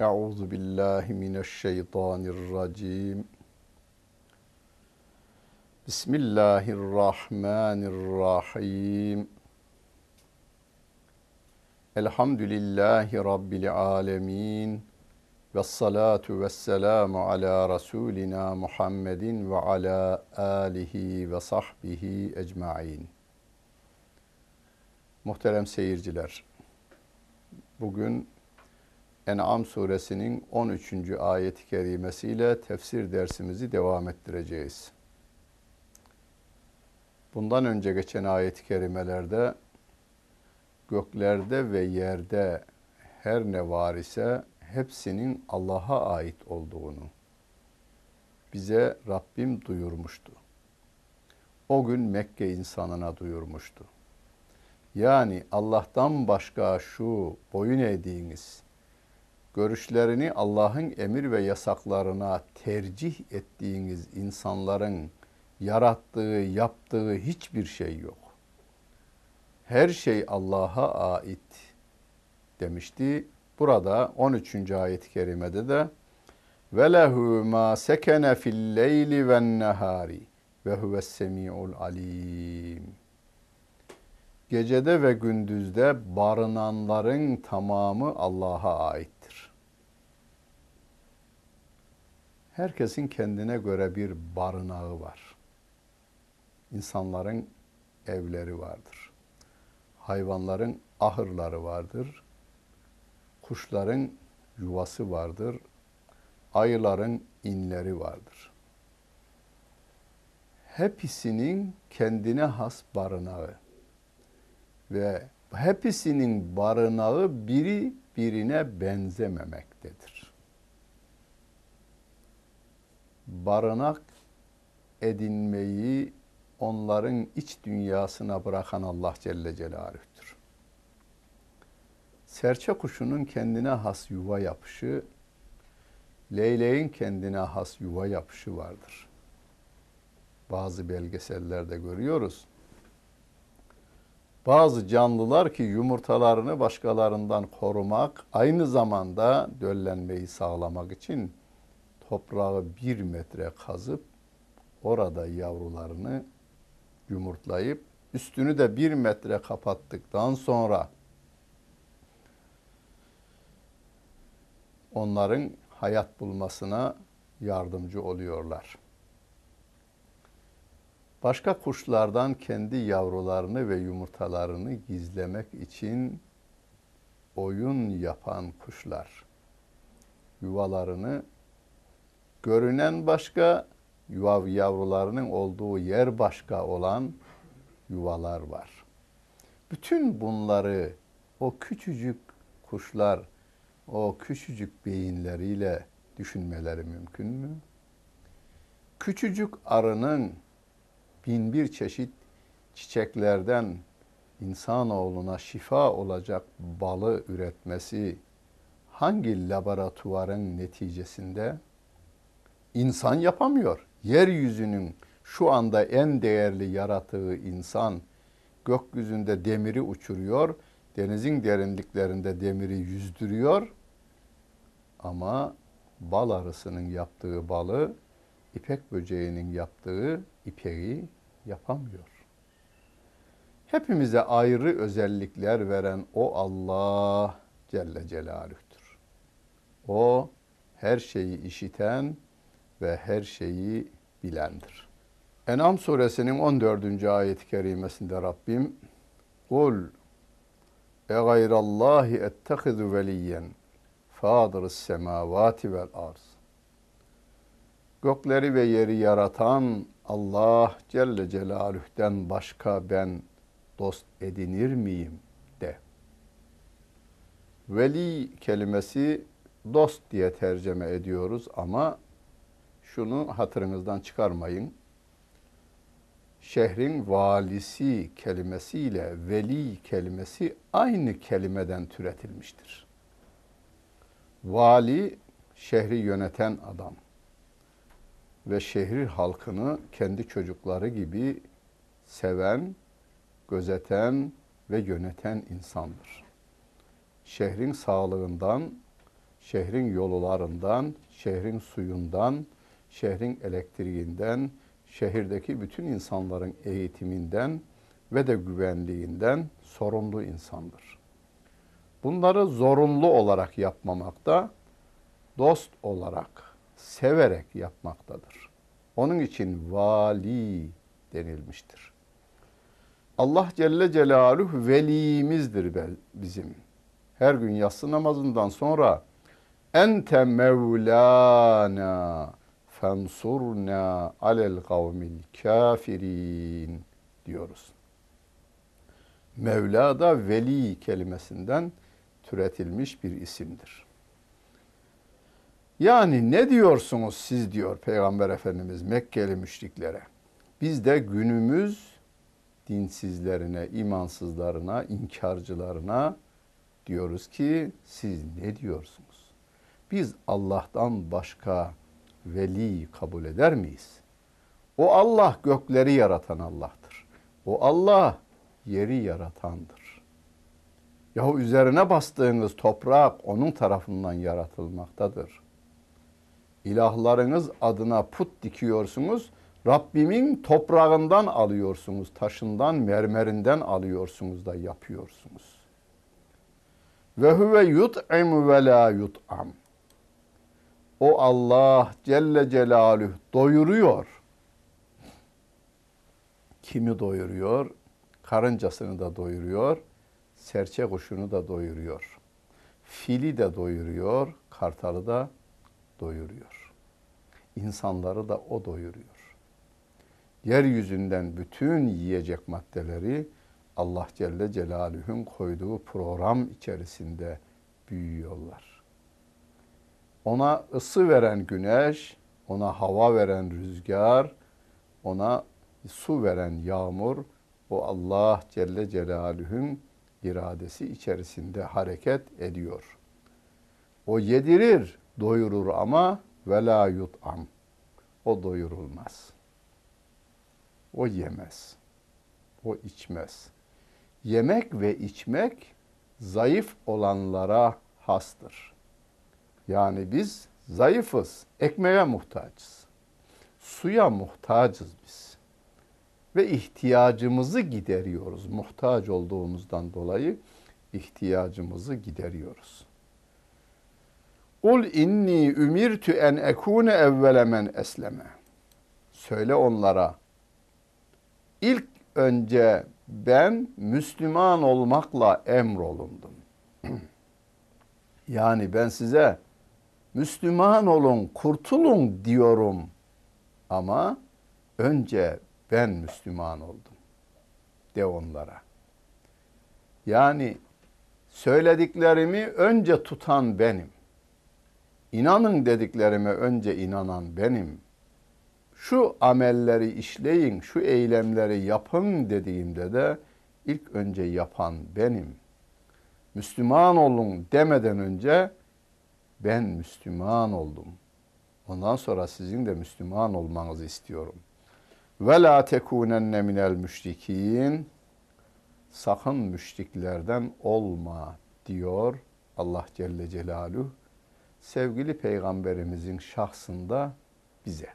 Euzu billahi mineşşeytanirracim. Bismillahirrahmanirrahim. Elhamdülillahi Rabbil alemin. Ve salatu ve selamu ala Resulina Muhammedin ve ala alihi ve sahbihi ecmain. Muhterem seyirciler, bugün En'am suresinin 13. ayet-i kerimesiyle tefsir dersimizi devam ettireceğiz. Bundan önce geçen ayet-i kerimelerde göklerde ve yerde her ne var ise hepsinin Allah'a ait olduğunu bize Rabbim duyurmuştu. O gün Mekke insanına duyurmuştu. Yani Allah'tan başka şu boyun eğdiğiniz, görüşlerini Allah'ın emir ve yasaklarına tercih ettiğiniz insanların yarattığı, yaptığı hiçbir şey yok. Her şey Allah'a ait demişti. Burada 13. ayet-i kerimede de ve lehu ma sekene fil leyli ven nehari ve huves semiul alim. Gecede ve gündüzde barınanların tamamı Allah'a aittir. Herkesin kendine göre bir barınağı var. İnsanların evleri vardır. Hayvanların ahırları vardır. Kuşların yuvası vardır. Ayıların inleri vardır. Hepsinin kendine has barınağı ve hepsinin barınağı biri birine benzememektedir. Barınak edinmeyi onların iç dünyasına bırakan Allah Celle Celaluh'tür. Serçe kuşunun kendine has yuva yapışı, leyleğin kendine has yuva yapışı vardır. Bazı belgesellerde görüyoruz. Bazı canlılar ki yumurtalarını başkalarından korumak, aynı zamanda döllenmeyi sağlamak için toprağı bir metre kazıp orada yavrularını yumurtlayıp üstünü de bir metre kapattıktan sonra onların hayat bulmasına yardımcı oluyorlar. Başka kuşlardan kendi yavrularını ve yumurtalarını gizlemek için oyun yapan kuşlar yuvalarını görünen başka, yuva yavrularının olduğu yer başka olan yuvalar var. Bütün bunları o küçücük kuşlar o küçücük beyinleriyle düşünmeleri mümkün mü? Küçücük arının bin bir çeşit çiçeklerden insanoğluna şifa olacak balı üretmesi hangi laboratuvarın neticesinde? İnsan yapamıyor. Yeryüzünün şu anda en değerli yaratığı insan gökyüzünde demiri uçuruyor, denizin derinliklerinde demiri yüzdürüyor ama bal arısının yaptığı balı, ipek böceğinin yaptığı ipeği yapamıyor. Hepimize ayrı özellikler veren o Allah Celle Celaluh'tür. O her şeyi işiten ve her şeyi bilendir. En'am suresinin 14. ayet-i kerimesinde Rabbim Kul e gayrallahi ettehizu veliyen fadırız semavati vel arz. Gökleri ve yeri yaratan Allah Celle Celaluh'ten başka ben dost edinir miyim de. Veli kelimesi dost diye tercüme ediyoruz ama şunu hatırınızdan çıkarmayın. Şehrin valisi kelimesiyle veli kelimesi aynı kelimeden türetilmiştir. Vali şehri yöneten adam ve şehir halkını kendi çocukları gibi seven, gözeten ve yöneten insandır. Şehrin sağlığından, şehrin yollarından, şehrin suyundan, şehrin elektriğinden, şehirdeki bütün insanların eğitiminden ve de güvenliğinden sorumlu insandır. Bunları zorunlu olarak yapmamakta, dost olarak, severek yapmaktadır. Onun için vali denilmiştir. Allah Celle Celaluhu velimizdir bizim. Her gün yatsı namazından sonra ente mevlana fensurna alel kavmil kafirin diyoruz. Mevla da veli kelimesinden türetilmiş bir isimdir. Yani ne diyorsunuz siz diyor Peygamber Efendimiz Mekkeli müşriklere. Biz de günümüz dinsizlerine, imansızlarına, inkarcılarına diyoruz ki siz ne diyorsunuz? Biz Allah'tan başka veli kabul eder miyiz? O Allah gökleri yaratan Allah'tır. O Allah yeri yaratandır. Yahu üzerine bastığınız toprak onun tarafından yaratılmaktadır. İlahlarınız adına put dikiyorsunuz. Rabbimin toprağından alıyorsunuz, taşından, mermerinden alıyorsunuz da yapıyorsunuz. Ve huve yut'im ve la yut'am. O Allah Celle Celaluhu doyuruyor. Kimi doyuruyor? Karıncasını da doyuruyor. Serçe kuşunu da doyuruyor. Fili de doyuruyor. Kartalı da doyuruyor. İnsanları da o doyuruyor. Yeryüzünden bütün yiyecek maddeleri Allah Celle Celaluhu'nun koyduğu program içerisinde büyüyorlar. Ona ısı veren güneş, ona hava veren rüzgar, ona su veren yağmur, o Allah Celle Celaluhu'nun iradesi içerisinde hareket ediyor. O yedirir, doyurur ama vela yut'am. O doyurulmaz. O yemez. O içmez. Yemek ve içmek zayıf olanlara hastır. Yani biz zayıfız, ekmeğe muhtaçız. Suya muhtacız biz. Ve ihtiyacımızı gideriyoruz. Muhtaç olduğumuzdan dolayı ihtiyacımızı gideriyoruz. Kul inni ümirtü en ekune evvele men esleme. Söyle onlara. İlk önce ben Müslüman olmakla emrolundum. yani ben size Müslüman olun, kurtulun diyorum. Ama önce ben Müslüman oldum. De onlara. Yani söylediklerimi önce tutan benim. İnanın dediklerime önce inanan benim. Şu amelleri işleyin, şu eylemleri yapın dediğimde de ilk önce yapan benim. Müslüman olun demeden önce ben Müslüman oldum. Ondan sonra sizin de Müslüman olmanızı istiyorum. Ve la tekunenne minel müşrikin. Sakın müşriklerden olma diyor Allah Celle Celaluhu sevgili peygamberimizin şahsında bize.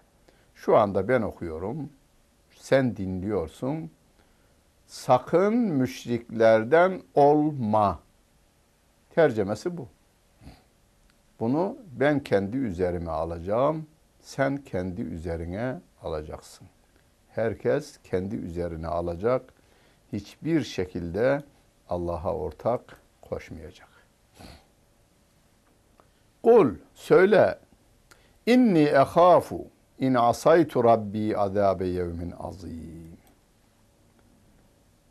Şu anda ben okuyorum, sen dinliyorsun. Sakın müşriklerden olma. Tercemesi bu. Bunu ben kendi üzerime alacağım, sen kendi üzerine alacaksın. Herkes kendi üzerine alacak. Hiçbir şekilde Allah'a ortak koşmayacak. Kul söyle inni ehafu in asaytu rabbi azabe yevmin azim.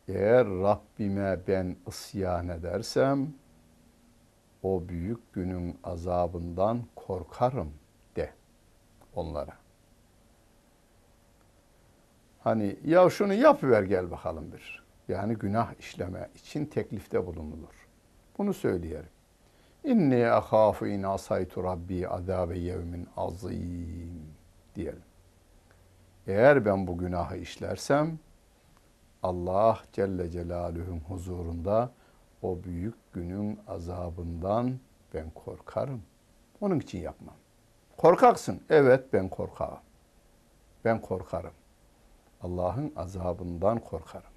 Eğer Rabbime ben isyan edersem o büyük günün azabından korkarım de onlara. Hani ya şunu yapıver gel bakalım bir. Yani günah işleme için teklifte bulunulur. Bunu söyleyelim. İnni ahafu in asaytu rabbi azabe yevmin azim diyelim. Eğer ben bu günahı işlersem Allah Celle Celaluhu'nun huzurunda o büyük günün azabından ben korkarım Onun için yapmam. Korkaksın. Evet ben korkağım. Ben korkarım. Allah'ın azabından korkarım.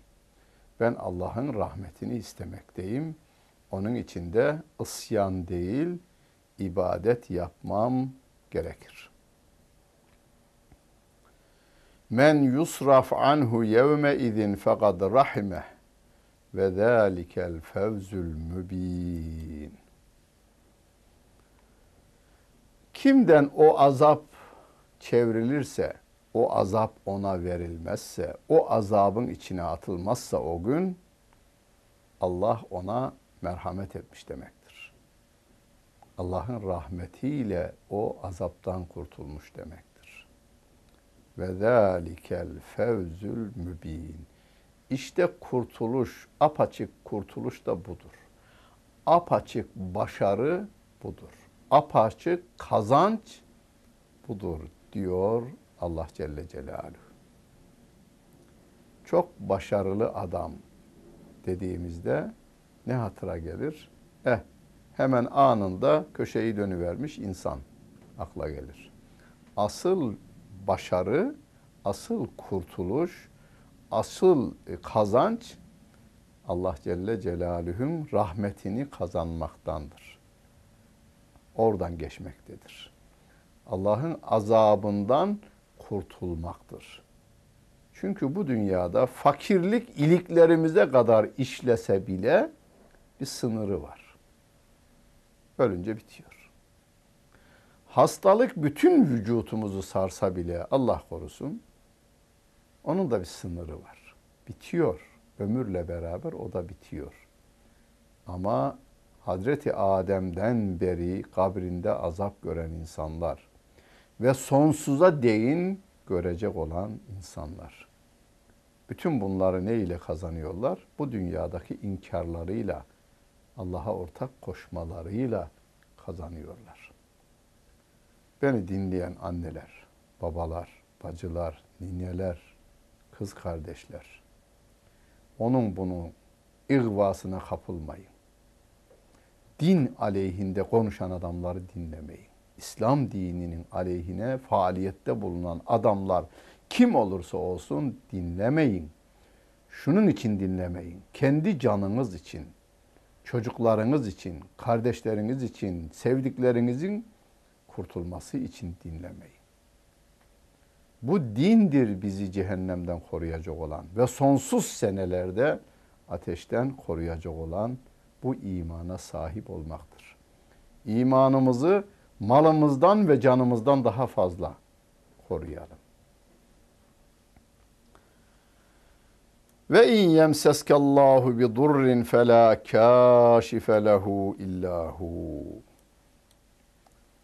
Ben Allah'ın rahmetini istemekteyim. Onun için de ısyan değil, ibadet yapmam gerekir. Men yusraf anhu yevme izin fekad rahimeh ve zâlikel fevzül mübin. Kimden o azap çevrilirse, o azap ona verilmezse, o azabın içine atılmazsa o gün Allah ona merhamet etmiş demektir. Allah'ın rahmetiyle o azaptan kurtulmuş demektir. Ve zâlikel fevzül mübin. İşte kurtuluş, apaçık kurtuluş da budur. Apaçık başarı budur. Apaçık kazanç budur diyor Allah Celle Celaluhu. Çok başarılı adam dediğimizde ne hatıra gelir? Eh, hemen anında köşeyi dönüvermiş insan akla gelir. Asıl başarı, asıl kurtuluş, asıl e, kazanç Allah Celle Celaluhu'nun rahmetini kazanmaktandır. Oradan geçmektedir. Allah'ın azabından kurtulmaktır. Çünkü bu dünyada fakirlik iliklerimize kadar işlese bile bir sınırı var. Ölünce bitiyor. Hastalık bütün vücutumuzu sarsa bile Allah korusun onun da bir sınırı var. Bitiyor. Ömürle beraber o da bitiyor. Ama Hazreti Adem'den beri kabrinde azap gören insanlar ve sonsuza değin görecek olan insanlar. Bütün bunları ne ile kazanıyorlar? Bu dünyadaki inkarlarıyla, Allah'a ortak koşmalarıyla kazanıyorlar. Beni dinleyen anneler, babalar, bacılar, nineler, kız kardeşler. Onun bunu ihvasına kapılmayın. Din aleyhinde konuşan adamları dinlemeyin. İslam dininin aleyhine faaliyette bulunan adamlar kim olursa olsun dinlemeyin. Şunun için dinlemeyin. Kendi canınız için, çocuklarınız için, kardeşleriniz için, sevdiklerinizin kurtulması için dinlemeyin. Bu dindir bizi cehennemden koruyacak olan ve sonsuz senelerde ateşten koruyacak olan bu imana sahip olmaktır. İmanımızı malımızdan ve canımızdan daha fazla koruyalım. Ve in yemseskallahu bi durrin fela kashife lehu illahu.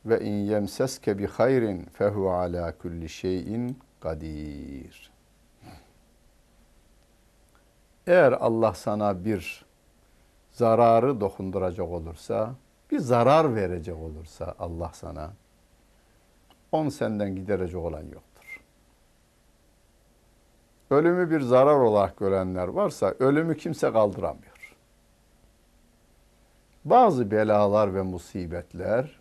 Ve in yemseske bi hayrin fehu ala kulli şeyin kadir. Eğer Allah sana bir zararı dokunduracak olursa, bir zarar verecek olursa Allah sana, on senden giderecek olan yoktur. Ölümü bir zarar olarak görenler varsa ölümü kimse kaldıramıyor. Bazı belalar ve musibetler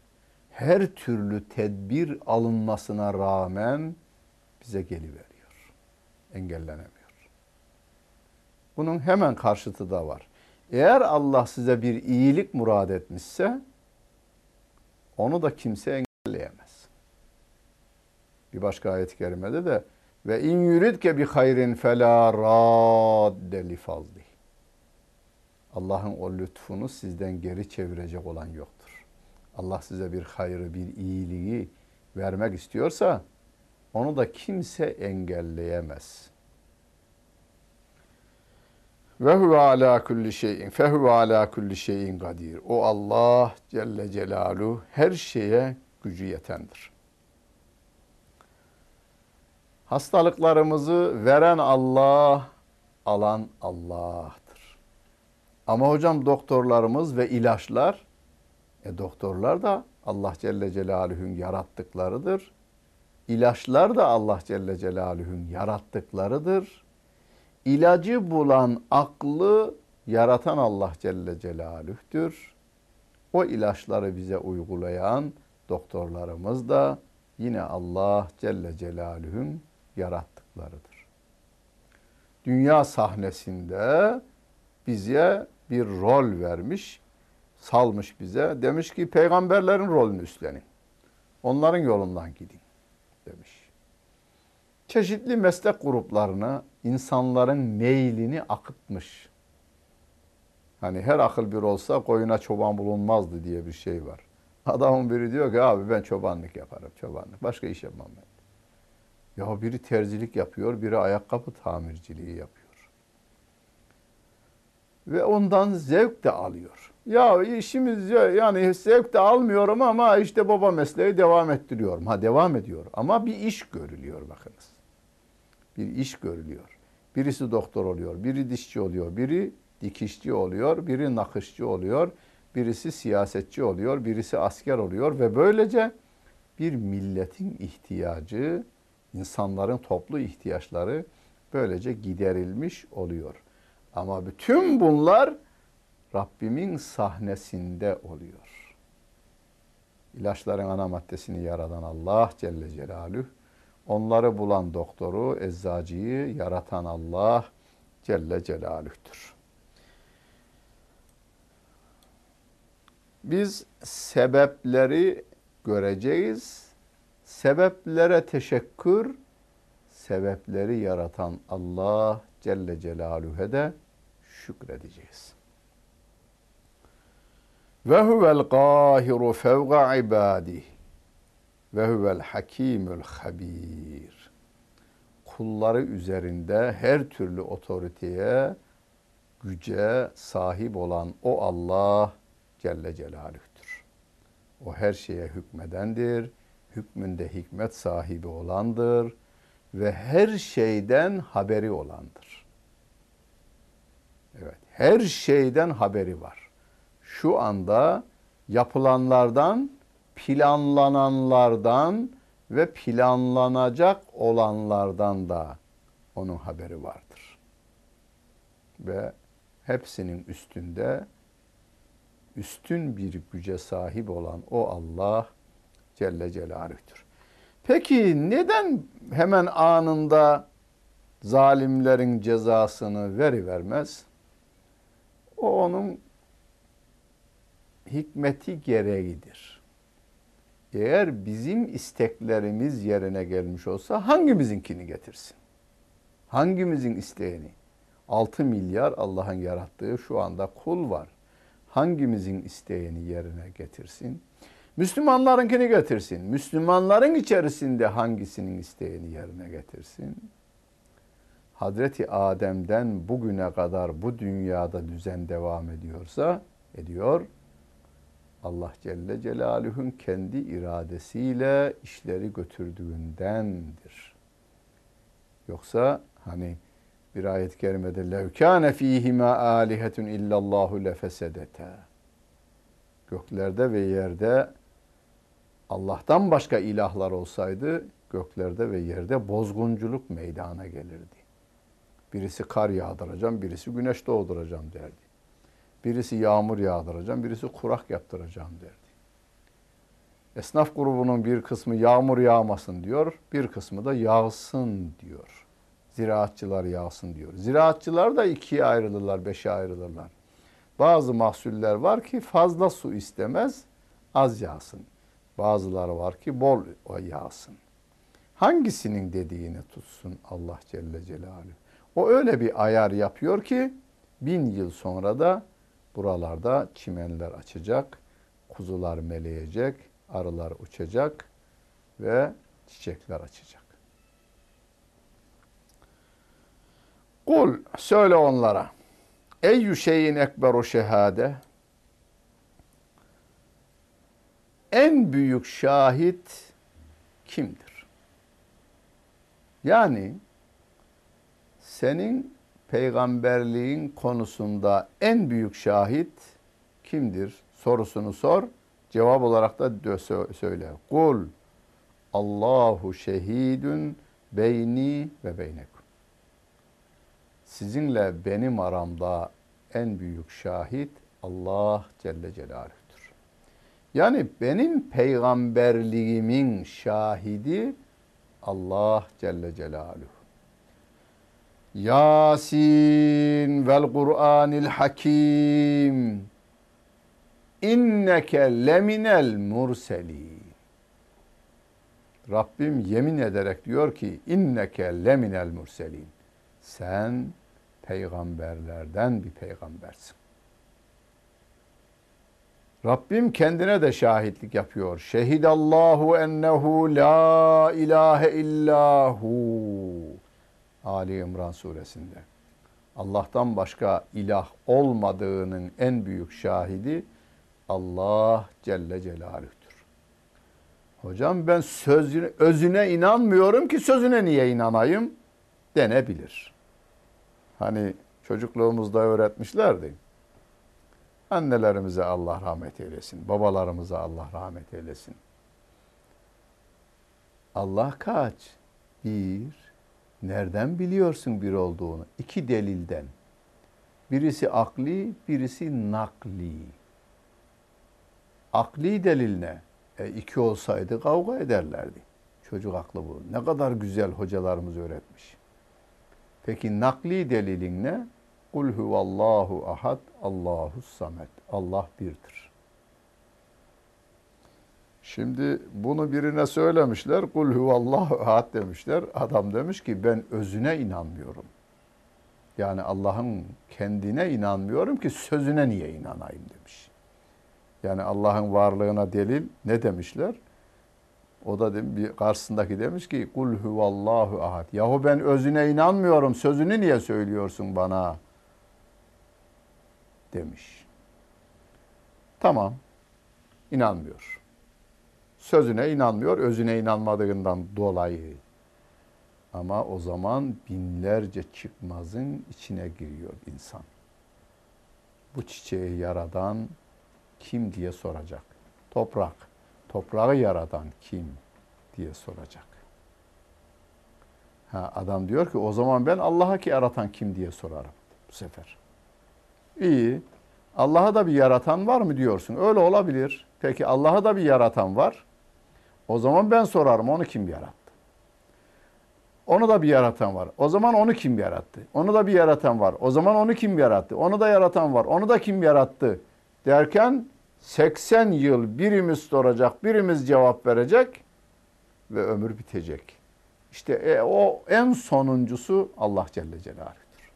her türlü tedbir alınmasına rağmen bize geliveriyor. Engellenemiyor. Bunun hemen karşıtı da var. Eğer Allah size bir iyilik murad etmişse onu da kimse engelleyemez. Bir başka ayet-i kerimede de ve in yuridke bi hayrin fela radde li. Allah'ın o lütfunu sizden geri çevirecek olan yoktur. Allah size bir hayrı, bir iyiliği vermek istiyorsa onu da kimse engelleyemez. Ve huve ala kulli şeyin fe huve ala kulli şeyin kadir. O Allah Celle Celaluhu her şeye gücü yetendir. Hastalıklarımızı veren Allah, alan Allah'tır. Ama hocam doktorlarımız ve ilaçlar, e doktorlar da Allah Celle Celaluhu'nun yarattıklarıdır. İlaçlar da Allah Celle Celaluhu'nun yarattıklarıdır. İlacı bulan aklı yaratan Allah Celle Celaluh'tür. O ilaçları bize uygulayan doktorlarımız da yine Allah Celle Celaluhu'nun yarattıklarıdır. Dünya sahnesinde bize bir rol vermiş, salmış bize. Demiş ki peygamberlerin rolünü üstlenin. Onların yolundan gidin demiş. Çeşitli meslek gruplarına insanların meylini akıtmış. Hani her akıl bir olsa koyuna çoban bulunmazdı diye bir şey var. Adamın biri diyor ki abi ben çobanlık yaparım çobanlık. Başka iş yapmam ben. Ya biri terzilik yapıyor, biri ayakkabı tamirciliği yapıyor. Ve ondan zevk de alıyor. Ya işimiz yani zevk de almıyorum ama işte baba mesleği devam ettiriyorum. Ha devam ediyor ama bir iş görülüyor bakınız. Bir iş görülüyor. Birisi doktor oluyor, biri dişçi oluyor, biri dikişçi oluyor, biri nakışçı oluyor, birisi siyasetçi oluyor, birisi asker oluyor ve böylece bir milletin ihtiyacı, insanların toplu ihtiyaçları böylece giderilmiş oluyor. Ama bütün bunlar Rabbimin sahnesinde oluyor. İlaçların ana maddesini yaradan Allah Celle Celaluhu, onları bulan doktoru, eczacıyı yaratan Allah Celle Celaluh'tür. Biz sebepleri göreceğiz. Sebeplere teşekkür, sebepleri yaratan Allah Celle Celaluhu'ya de şükredeceğiz. Ve huvel qahiru fevga ibadih ve huvel hakimul habir. Kulları üzerinde her türlü otoriteye, güce sahip olan o Allah Celle Celaluh'tür. O her şeye hükmedendir, hükmünde hikmet sahibi olandır ve her şeyden haberi olandır. Evet, her şeyden haberi var. Şu anda yapılanlardan, planlananlardan ve planlanacak olanlardan da onun haberi vardır. Ve hepsinin üstünde üstün bir güce sahip olan o Allah Celle Celaluh'tür. Peki neden hemen anında zalimlerin cezasını veri vermez? O onun hikmeti gereğidir. Eğer bizim isteklerimiz yerine gelmiş olsa hangimizinkini getirsin? Hangimizin isteğini? 6 milyar Allah'ın yarattığı şu anda kul var. Hangimizin isteğini yerine getirsin? Müslümanlarınkini getirsin. Müslümanların içerisinde hangisinin isteğini yerine getirsin? Hazreti Adem'den bugüne kadar bu dünyada düzen devam ediyorsa ediyor. Allah Celle Celaluhu'nun kendi iradesiyle işleri götürdüğündendir. Yoksa hani bir ayet-i kerimede lev kâne fîhimâ âlihetun illallâhu lefesedetâ. Göklerde ve yerde Allah'tan başka ilahlar olsaydı göklerde ve yerde bozgunculuk meydana gelirdi. Birisi kar yağdıracağım, birisi güneş doğduracağım derdi. Birisi yağmur yağdıracağım, birisi kurak yaptıracağım derdi. Esnaf grubunun bir kısmı yağmur yağmasın diyor, bir kısmı da yağsın diyor. Ziraatçılar yağsın diyor. Ziraatçılar da ikiye ayrılırlar, beşe ayrılırlar. Bazı mahsuller var ki fazla su istemez, az yağsın. Bazıları var ki bol yağsın. Hangisinin dediğini tutsun Allah Celle Celaluhu. O öyle bir ayar yapıyor ki bin yıl sonra da buralarda çimenler açacak, kuzular meleyecek, arılar uçacak ve çiçekler açacak. Kul söyle onlara. Eyyü şeyin ekberu şehade. En büyük şahit kimdir? Yani senin peygamberliğin konusunda en büyük şahit kimdir? Sorusunu sor. Cevap olarak da söyle. Kul Allahu şehidun beyni ve beynekum. Sizinle benim aramda en büyük şahit Allah Celle Celaluhu'dur. Yani benim peygamberliğimin şahidi Allah Celle Celaluhu. Yasin vel Kur'anil Hakim. İnneke leminel murselin. Rabbim yemin ederek diyor ki inneke leminel murselin. Sen peygamberlerden bir peygambersin. Rabbim kendine de şahitlik yapıyor. Şehidallahu ennehu la ilahe illahu. Ali İmran suresinde. Allah'tan başka ilah olmadığının en büyük şahidi Allah Celle Celaluh'tür. Hocam ben sözüne, özüne inanmıyorum ki sözüne niye inanayım denebilir. Hani çocukluğumuzda öğretmişlerdi. Annelerimize Allah rahmet eylesin. Babalarımıza Allah rahmet eylesin. Allah kaç? Bir, nereden biliyorsun bir olduğunu? İki delilden. Birisi akli, birisi nakli. Akli delil ne? E, iki olsaydı kavga ederlerdi. Çocuk aklı bu. Ne kadar güzel hocalarımız öğretmiş. Peki nakli delilin ne? Kul huvallahu ahad, Allahu samet. Allah birdir. Şimdi bunu birine söylemişler. Kul huvallahu ahad demişler. Adam demiş ki ben özüne inanmıyorum. Yani Allah'ın kendine inanmıyorum ki sözüne niye inanayım demiş. Yani Allah'ın varlığına delil ne demişler? O da bir karşısındaki demiş ki kul huvallahu ahad. Yahu ben özüne inanmıyorum. Sözünü niye söylüyorsun bana? demiş. Tamam. inanmıyor. Sözüne inanmıyor, özüne inanmadığından dolayı. Ama o zaman binlerce çıkmazın içine giriyor insan. Bu çiçeği yaradan kim diye soracak. Toprak. Toprağı yaradan kim diye soracak. Ha, adam diyor ki o zaman ben Allah'a ki yaratan kim diye sorarım bu sefer. İyi. Allah'a da bir yaratan var mı diyorsun. Öyle olabilir. Peki Allah'a da bir yaratan var. O zaman ben sorarım onu kim yarattı? Onu da bir yaratan var. O zaman onu kim yarattı? Onu da bir yaratan var. O zaman onu kim yarattı? Onu da yaratan var. Onu da kim yarattı? Derken 80 yıl birimiz soracak, birimiz cevap verecek ve ömür bitecek. İşte e, o en sonuncusu Allah Celle Celaluhu'dur.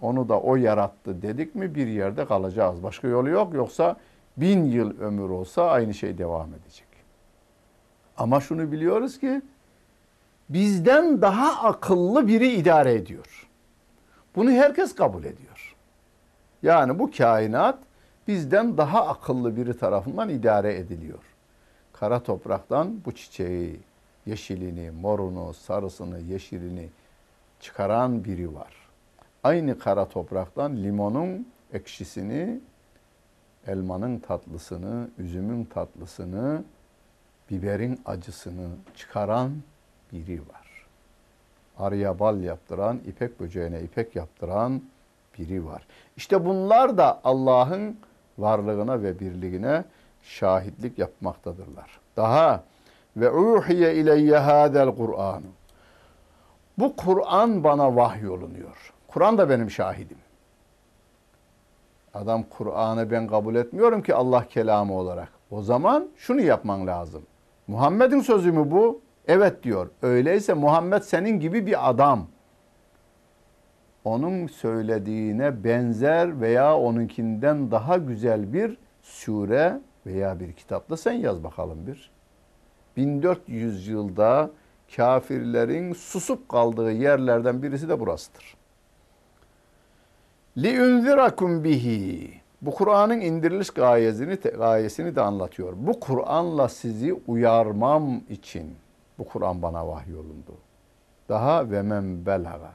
Onu da o yarattı dedik mi bir yerde kalacağız. Başka yolu yok. Yoksa bin yıl ömür olsa aynı şey devam edecek. Ama şunu biliyoruz ki bizden daha akıllı biri idare ediyor. Bunu herkes kabul ediyor. Yani bu kainat bizden daha akıllı biri tarafından idare ediliyor. Kara topraktan bu çiçeği, yeşilini, morunu, sarısını, yeşilini çıkaran biri var. Aynı kara topraktan limonun ekşisini, elmanın tatlısını, üzümün tatlısını, biberin acısını çıkaran biri var. Arıya bal yaptıran, ipek böceğine ipek yaptıran biri var. İşte bunlar da Allah'ın varlığına ve birliğine şahitlik yapmaktadırlar. Daha ve uhiye ileyye hadel Kur'an. Bu Kur'an bana vahyolunuyor. Kur'an da benim şahidim. Adam Kur'an'ı ben kabul etmiyorum ki Allah kelamı olarak. O zaman şunu yapman lazım. Muhammed'in sözü mü bu? Evet diyor. Öyleyse Muhammed senin gibi bir adam. Onun söylediğine benzer veya onunkinden daha güzel bir sure veya bir kitapta sen yaz bakalım bir. 1400 yılda kafirlerin susup kaldığı yerlerden birisi de burasıdır. Li unzirakum bihi. Bu Kur'an'ın indiriliş gayesini, gayesini de anlatıyor. Bu Kur'an'la sizi uyarmam için bu Kur'an bana vahyolundu. Daha ve men belaga.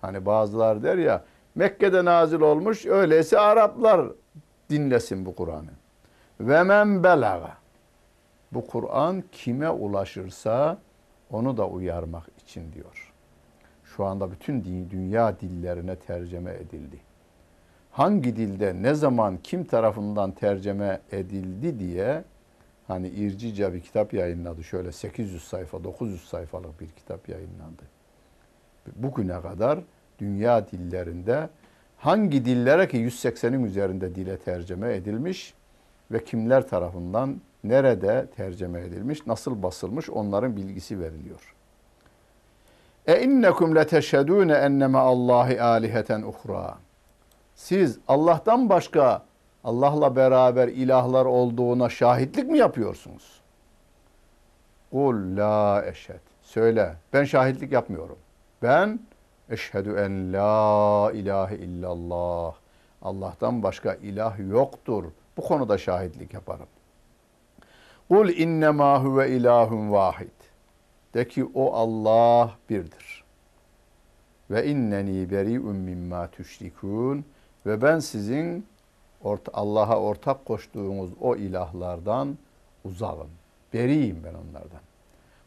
Hani bazılar der ya Mekke'de nazil olmuş öyleyse Araplar dinlesin bu Kur'an'ı. Ve men belaga. Bu Kur'an kime ulaşırsa onu da uyarmak için diyor şu anda bütün dünya dillerine tercüme edildi. Hangi dilde, ne zaman, kim tarafından tercüme edildi diye hani İrcica bir kitap yayınladı. Şöyle 800 sayfa, 900 sayfalık bir kitap yayınlandı. Bugüne kadar dünya dillerinde hangi dillere ki 180'in üzerinde dile tercüme edilmiş ve kimler tarafından nerede tercüme edilmiş, nasıl basılmış onların bilgisi veriliyor. E innekum leteşhedûne enneme Allahi aliheten uhra. Siz Allah'tan başka Allah'la beraber ilahlar olduğuna şahitlik mi yapıyorsunuz? Kul la eşhed. Söyle ben şahitlik yapmıyorum. Ben eşhedü en la ilahe illallah. Allah'tan başka ilah yoktur. Bu konuda şahitlik yaparım. Kul innema huve ilahun vahid. De ki o Allah birdir. Ve inneni beri'un mimma tüşrikun. Ve ben sizin Allah'a ortak koştuğunuz o ilahlardan uzağım. Beriyim ben onlardan.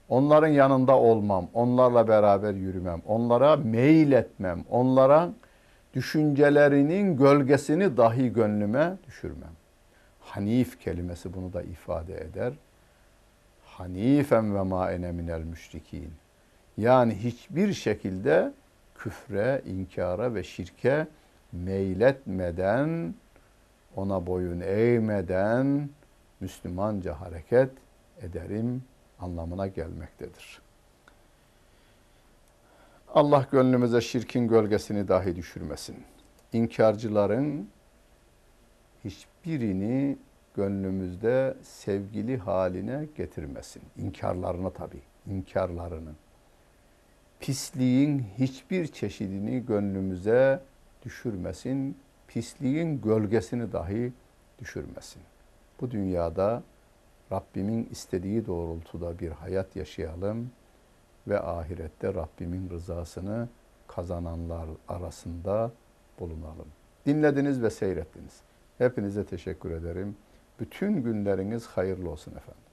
Onların yanında olmam, onlarla beraber yürümem, onlara meyil etmem, onlara düşüncelerinin gölgesini dahi gönlüme düşürmem. Hanif kelimesi bunu da ifade eder. Hanifen ve ma ene minel müşrikin. Yani hiçbir şekilde küfre, inkara ve şirke meyletmeden, ona boyun eğmeden Müslümanca hareket ederim anlamına gelmektedir. Allah gönlümüze şirkin gölgesini dahi düşürmesin. İnkarcıların hiçbirini gönlümüzde sevgili haline getirmesin. İnkarlarını tabii, inkarlarını. Pisliğin hiçbir çeşidini gönlümüze düşürmesin. Pisliğin gölgesini dahi düşürmesin. Bu dünyada Rabbimin istediği doğrultuda bir hayat yaşayalım ve ahirette Rabbimin rızasını kazananlar arasında bulunalım. Dinlediniz ve seyrettiniz. Hepinize teşekkür ederim. Bütün günleriniz hayırlı olsun efendim.